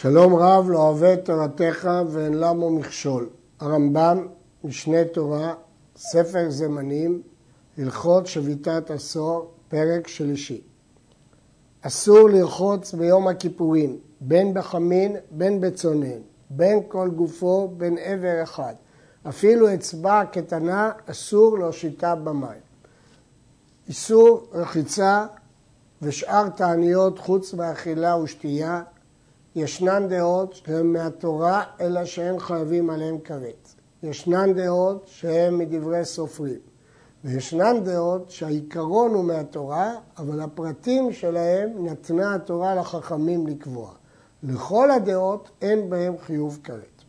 שלום רב לא אוהב תורתך ואין למו מכשול. הרמב"ם, משנה תורה, ספר זמנים, הלכות שביתת עשור, פרק שלישי. אסור לרחוץ ביום הכיפורים, בין בחמין, בין בצונן, בין כל גופו, בין עבר אחד. אפילו אצבע קטנה אסור להושיטה במים. איסור רחיצה ושאר תעניות חוץ מאכילה ושתייה ישנן דעות שהן מהתורה, אלא שאין חייבים עליהן כרת. ישנן דעות שהן מדברי סופרים. וישנן דעות שהעיקרון הוא מהתורה, אבל הפרטים שלהם נתנה התורה לחכמים לקבוע. לכל הדעות אין בהם חיוב כרת.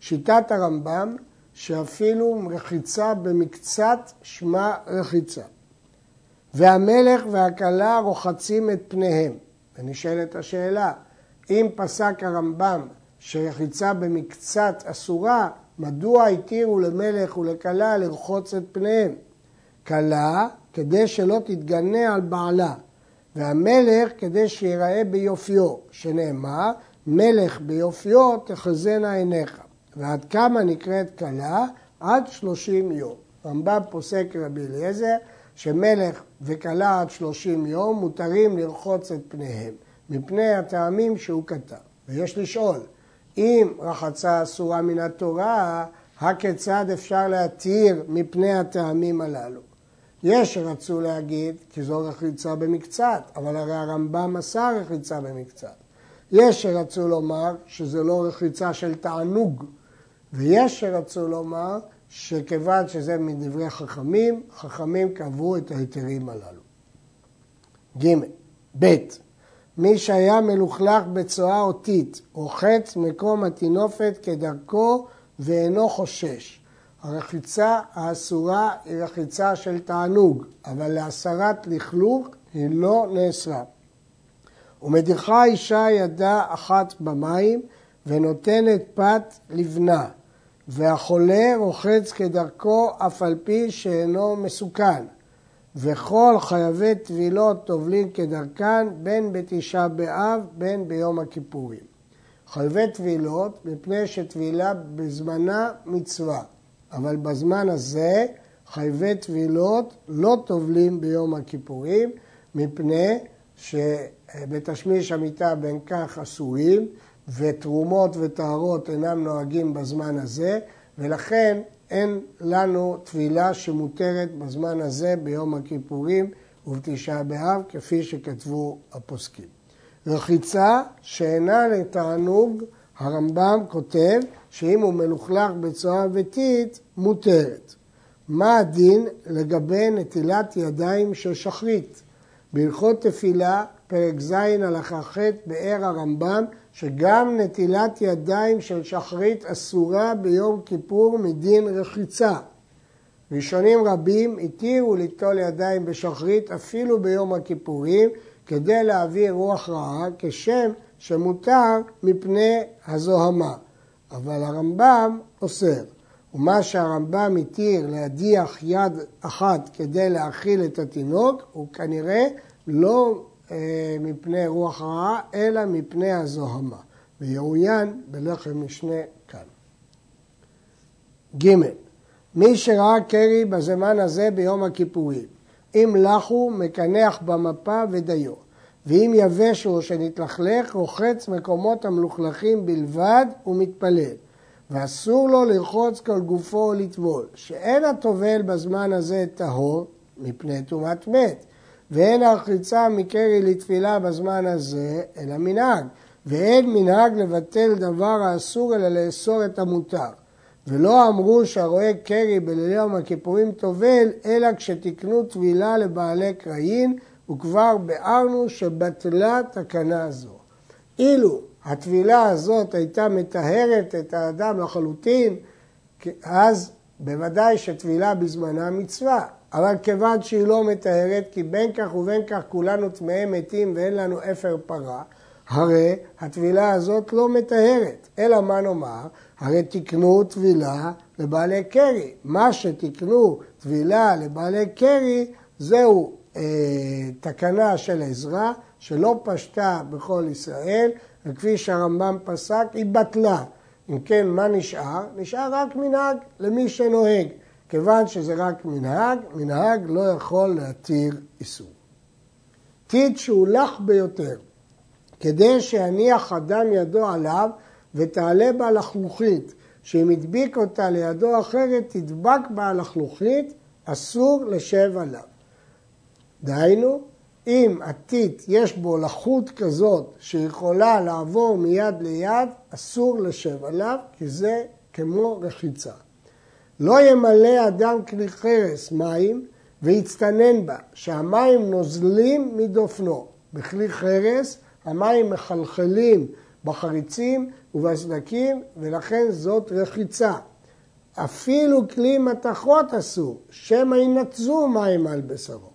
שיטת הרמב"ם, שאפילו רחיצה במקצת שמה רחיצה. והמלך והכלה רוחצים את פניהם. ונשאלת השאלה, אם פסק הרמב"ם שרחיצה במקצת אסורה, מדוע התירו למלך ולכלה לרחוץ את פניהם? כלה כדי שלא תתגנה על בעלה, והמלך כדי שיראה ביופיו, שנאמר, מלך ביופיו תחזינה עיניך. ועד כמה נקראת כלה? עד שלושים יום. רמב"ם פוסק רבי אליעזר שמלך וכלה עד שלושים יום מותרים לרחוץ את פניהם. מפני הטעמים שהוא כתב. ויש לשאול, אם רחצה אסורה מן התורה, הכיצד אפשר להתיר מפני הטעמים הללו? יש שרצו להגיד כי זו רחיצה במקצת, אבל הרי הרמב"ם אסר רחיצה במקצת. יש שרצו לומר שזה לא רחיצה של תענוג, ויש שרצו לומר שכיוון שזה מדברי חכמים, חכמים קבעו את ההיתרים הללו. ג. ב. מי שהיה מלוכלך בצואה אותית, רוחץ מקום הטינופת כדרכו ואינו חושש. הרחיצה האסורה היא רחיצה של תענוג, אבל להסרת לכלוך היא לא נאסרה. ומדיחה אישה ידה אחת במים ונותנת פת לבנה, והחולה רוחץ כדרכו אף על פי שאינו מסוכן. וכל חייבי טבילות טובלים כדרכן בין בתשעה באב בין ביום הכיפורים. חייבי טבילות מפני שטבילה בזמנה מצווה, אבל בזמן הזה חייבי טבילות לא טובלים ביום הכיפורים מפני שבתשמיש המיטה בין כך אסורים ותרומות וטהרות אינם נוהגים בזמן הזה ולכן אין לנו טבילה שמותרת בזמן הזה ביום הכיפורים ובתשעה באב, כפי שכתבו הפוסקים. רחיצה שאינה לתענוג, הרמב"ם כותב שאם הוא מלוכלך בצורה ביתית, מותרת. מה הדין לגבי נטילת ידיים של שחרית? בהלכות תפילה, פרק ז' הלכה ח', באר הרמב"ם שגם נטילת ידיים של שחרית אסורה ביום כיפור מדין רחיצה. ראשונים רבים התירו ליטול ידיים בשחרית אפילו ביום הכיפורים כדי להעביר רוח רעה כשם שמותר מפני הזוהמה. אבל הרמב"ם אוסר. ומה שהרמב"ם התיר להדיח יד אחת כדי להאכיל את התינוק הוא כנראה לא מפני רוח רעה, אלא מפני הזוהמה. ויעוין בלחם משנה כאן. ג. מי שראה קרי בזמן הזה ביום הכיפורים, אם לחו מקנח במפה ודיו, ואם יבש הוא שנתלכלך, רוחץ מקומות המלוכלכים בלבד ומתפלל. ואסור לו לרחוץ כל גופו או לטבול, שאין הטובל בזמן הזה טהור מפני טומאת מת, ואין הרחיצה מקרי לתפילה בזמן הזה, אלא מנהג. ואין מנהג לבטל דבר האסור אלא לאסור את המותר. ולא אמרו שהרואה קרי בלילי יום הכיפורים טובל, אלא כשתקנו טבילה לבעלי קראין, וכבר ביארנו שבטלה תקנה זו. אילו הטבילה הזאת הייתה מטהרת את האדם לחלוטין, אז בוודאי שטבילה בזמנה מצווה. אבל כיוון שהיא לא מטהרת, כי בין כך ובין כך כולנו טמאי מתים ואין לנו אפר פרה, הרי הטבילה הזאת לא מטהרת. אלא מה נאמר? הרי תקנו טבילה לבעלי קרי. מה שתקנו טבילה לבעלי קרי, זהו אה, תקנה של עזרא, שלא פשטה בכל ישראל, וכפי שהרמב"ם פסק, היא בטלה. אם כן, מה נשאר? נשאר רק מנהג למי שנוהג. כיוון שזה רק מנהג, מנהג לא יכול להתיר איסור. טיט שהוא לח ביותר, כדי שיניח אדם ידו עליו ותעלה בה לחלוכית, שאם הדביק אותה לידו אחרת, תדבק בה הלחלוכית, אסור לשב עליו. דהיינו, אם הטיט יש בו לחות כזאת שיכולה לעבור מיד ליד, אסור לשב עליו, כי זה כמו רחיצה. לא ימלא אדם כלי חרס מים ויצטנן בה, שהמים נוזלים מדופנו. בכלי חרס המים מחלחלים בחריצים ובסדקים, ולכן זאת רחיצה. אפילו כלי מתכות אסור, שמא ינצזו מים על בשרו.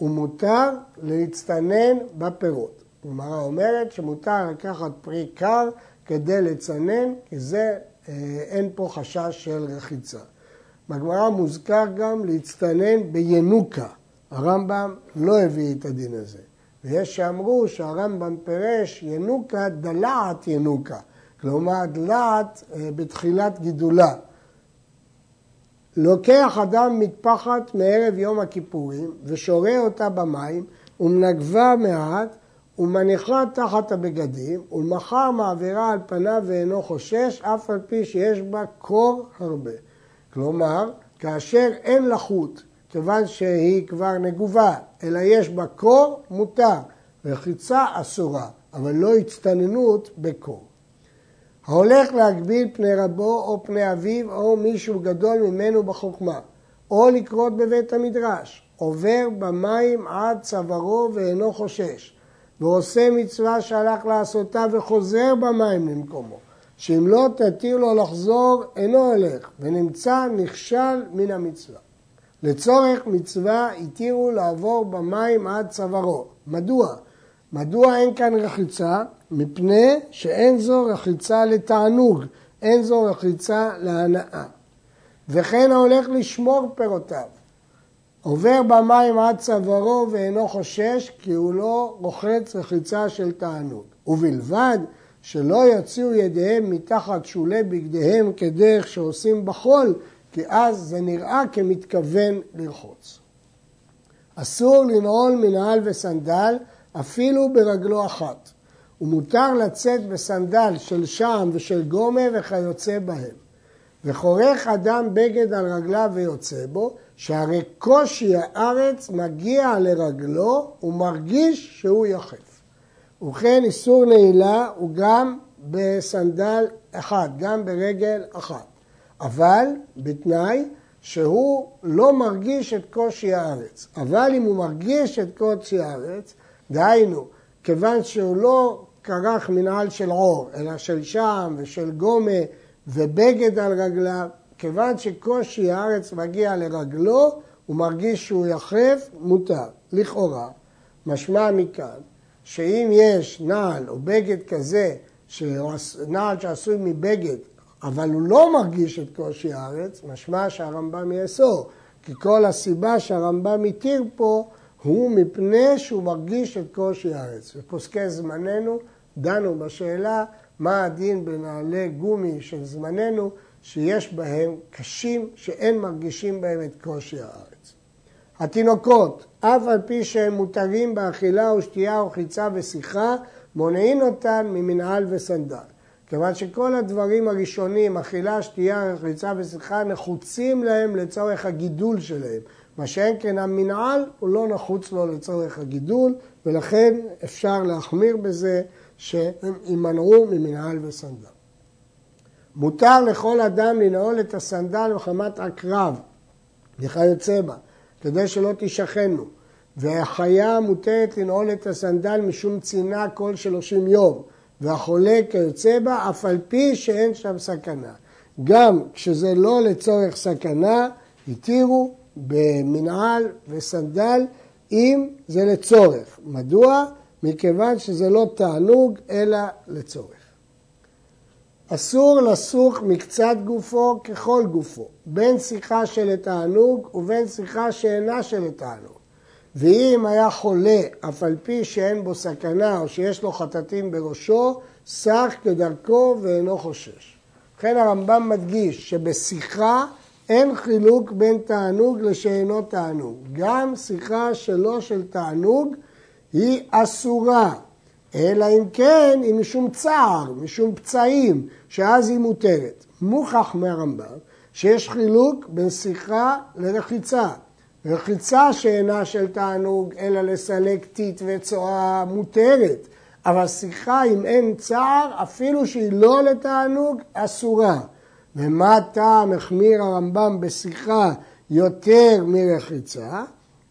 ומותר להצטנן בפירות. הגמרא אומרת שמותר לקחת פרי קר כדי לצנן, כי זה, אה, אין פה חשש של רחיצה. בגמרא מוזכר גם להצטנן בינוקה. הרמב"ם לא הביא את הדין הזה. ויש שאמרו שהרמב"ם פירש ינוקה דלעת ינוקה. כלומר דלעת אה, בתחילת גידולה. לוקח אדם מטפחת מערב יום הכיפורים ושורה אותה במים ומנגבה מעט ומניחה תחת הבגדים ולמחר מעבירה על פניו ואינו חושש אף על פי שיש בה קור הרבה. כלומר, כאשר אין לחות, כיוון שהיא כבר נגובה, אלא יש בה קור, מותר. רחיצה אסורה, אבל לא הצטננות בקור. ההולך להגביל פני רבו או פני אביו או מישהו גדול ממנו בחוכמה, או לקרות בבית המדרש, עובר במים עד צווארו ואינו חושש, ועושה מצווה שהלך לעשותה וחוזר במים למקומו, שאם לא תתיר לו לחזור, אינו הולך, ונמצא נכשל מן המצווה. לצורך מצווה התירו לעבור במים עד צווארו. מדוע? מדוע אין כאן רחיצה? מפני שאין זו רחיצה לתענוג, אין זו רחיצה להנאה. וכן ההולך לשמור פירותיו. עובר במים עד צווארו ואינו חושש כי הוא לא רוחץ רחיצה של תענוג. ובלבד שלא יוציאו ידיהם מתחת שולי בגדיהם כדרך שעושים בחול, כי אז זה נראה כמתכוון לרחוץ. אסור לנעול מנהל וסנדל אפילו ברגלו אחת. ומותר לצאת בסנדל של שעם ושל גומה וכיוצא בהם. וחורך אדם בגד על רגליו ויוצא בו, שהרי קושי הארץ מגיע לרגלו ומרגיש שהוא יחף. ובכן איסור נעילה הוא גם בסנדל אחד, גם ברגל אחת. אבל בתנאי שהוא לא מרגיש את קושי הארץ. אבל אם הוא מרגיש את קושי הארץ, דהיינו, כיוון שהוא לא כרך מנהל של עור, אלא של שם ושל גומה ובגד על רגליו, כיוון שקושי הארץ מגיע לרגלו, הוא מרגיש שהוא יחף, מותר. לכאורה, משמע מכאן, שאם יש נעל או בגד כזה, נעל שעשוי מבגד, אבל הוא לא מרגיש את קושי הארץ, משמע שהרמב"ם יאסור. כי כל הסיבה שהרמב"ם התיר פה הוא מפני שהוא מרגיש את קושי הארץ. ופוסקי זמננו דנו בשאלה מה הדין בנעלי גומי של זמננו, שיש בהם קשים שאין מרגישים בהם את קושי הארץ. התינוקות, אף על פי שהם מותרים באכילה ושתייה וחיצה ושיחה, מונעין אותן ממנהל וסנדל. כיוון שכל הדברים הראשונים, אכילה, שתייה, רחיצה ושיחה, נחוצים להם לצורך הגידול שלהם. מה שאין כן המנעל הוא לא נחוץ לו לצורך הגידול, ולכן אפשר להחמיר בזה שהם יימנעו ממנהל וסנדל. מותר לכל אדם לנעול את הסנדל מחמת עקרב וכיוצא בה, כדי שלא תשכנו. והחיה מותרת לנעול את הסנדל משום צינה כל שלושים יום, והחולה כיוצא בה, אף על פי שאין שם סכנה. גם כשזה לא לצורך סכנה, התירו במנעל וסנדל אם זה לצורך. מדוע? מכיוון שזה לא תענוג אלא לצורך. אסור לסוך מקצת גופו ככל גופו, בין שיחה של תענוג ובין שיחה שאינה של תענוג. ואם היה חולה, אף על פי שאין בו סכנה או שיש לו חטטים בראשו, סך כדרכו ואינו חושש. לכן הרמב"ם מדגיש שבשיחה אין חילוק בין תענוג לשאינו תענוג. גם שיחה שלא של תענוג היא אסורה, אלא אם כן היא משום צער, משום פצעים, שאז היא מותרת. מוכח מהרמב"ם שיש חילוק בין שיחה לרחיצה. רחיצה שאינה של תענוג, אלא לסלק טיט וצואה מותרת. אבל שיחה אם אין צער, אפילו שהיא לא לתענוג, אסורה. ומה טעם החמיר הרמב"ם בשיחה יותר מרחיצה?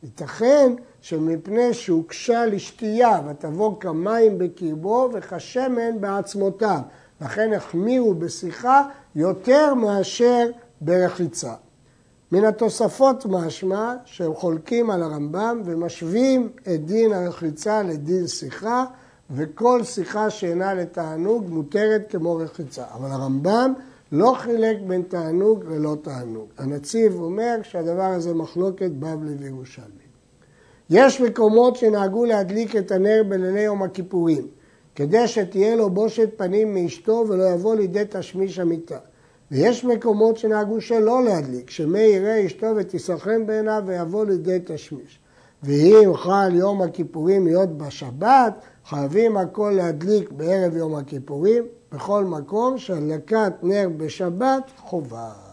ייתכן שמפני שהוקשה לשתייה ותבוא כמים בקרבו וכשמן בעצמותיו. לכן החמירו בשיחה יותר מאשר ברחיצה. מן התוספות משמע שהם חולקים על הרמב"ם ומשווים את דין הרחיצה לדין שיחה וכל שיחה שאינה לתענוג מותרת כמו רחיצה. אבל הרמב"ם לא חילק בין תענוג ללא תענוג. הנציב אומר שהדבר הזה מחלוקת בבלי וירושלמי. יש מקומות שנהגו להדליק את הנר בלילי יום הכיפורים, כדי שתהיה לו בושת פנים מאשתו ולא יבוא לידי תשמיש המיטה. ויש מקומות שנהגו שלא להדליק, שמי יראה אשתו ותסכן בעיניו ויבוא לידי תשמיש. ואם חל יום הכיפורים להיות בשבת, חייבים הכל להדליק בערב יום הכיפורים, בכל מקום שהדלקת נר בשבת חובה.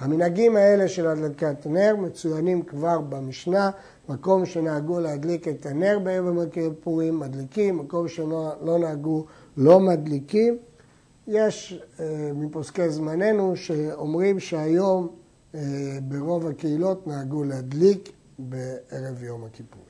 המנהגים האלה של הדלקת נר מצוינים כבר במשנה, מקום שנהגו להדליק את הנר בערב יום הכיפורים, מדליקים, מקום שלא לא נהגו לא מדליקים. יש אה, מפוסקי זמננו שאומרים שהיום אה, ברוב הקהילות נהגו להדליק בערב יום הכיפורים.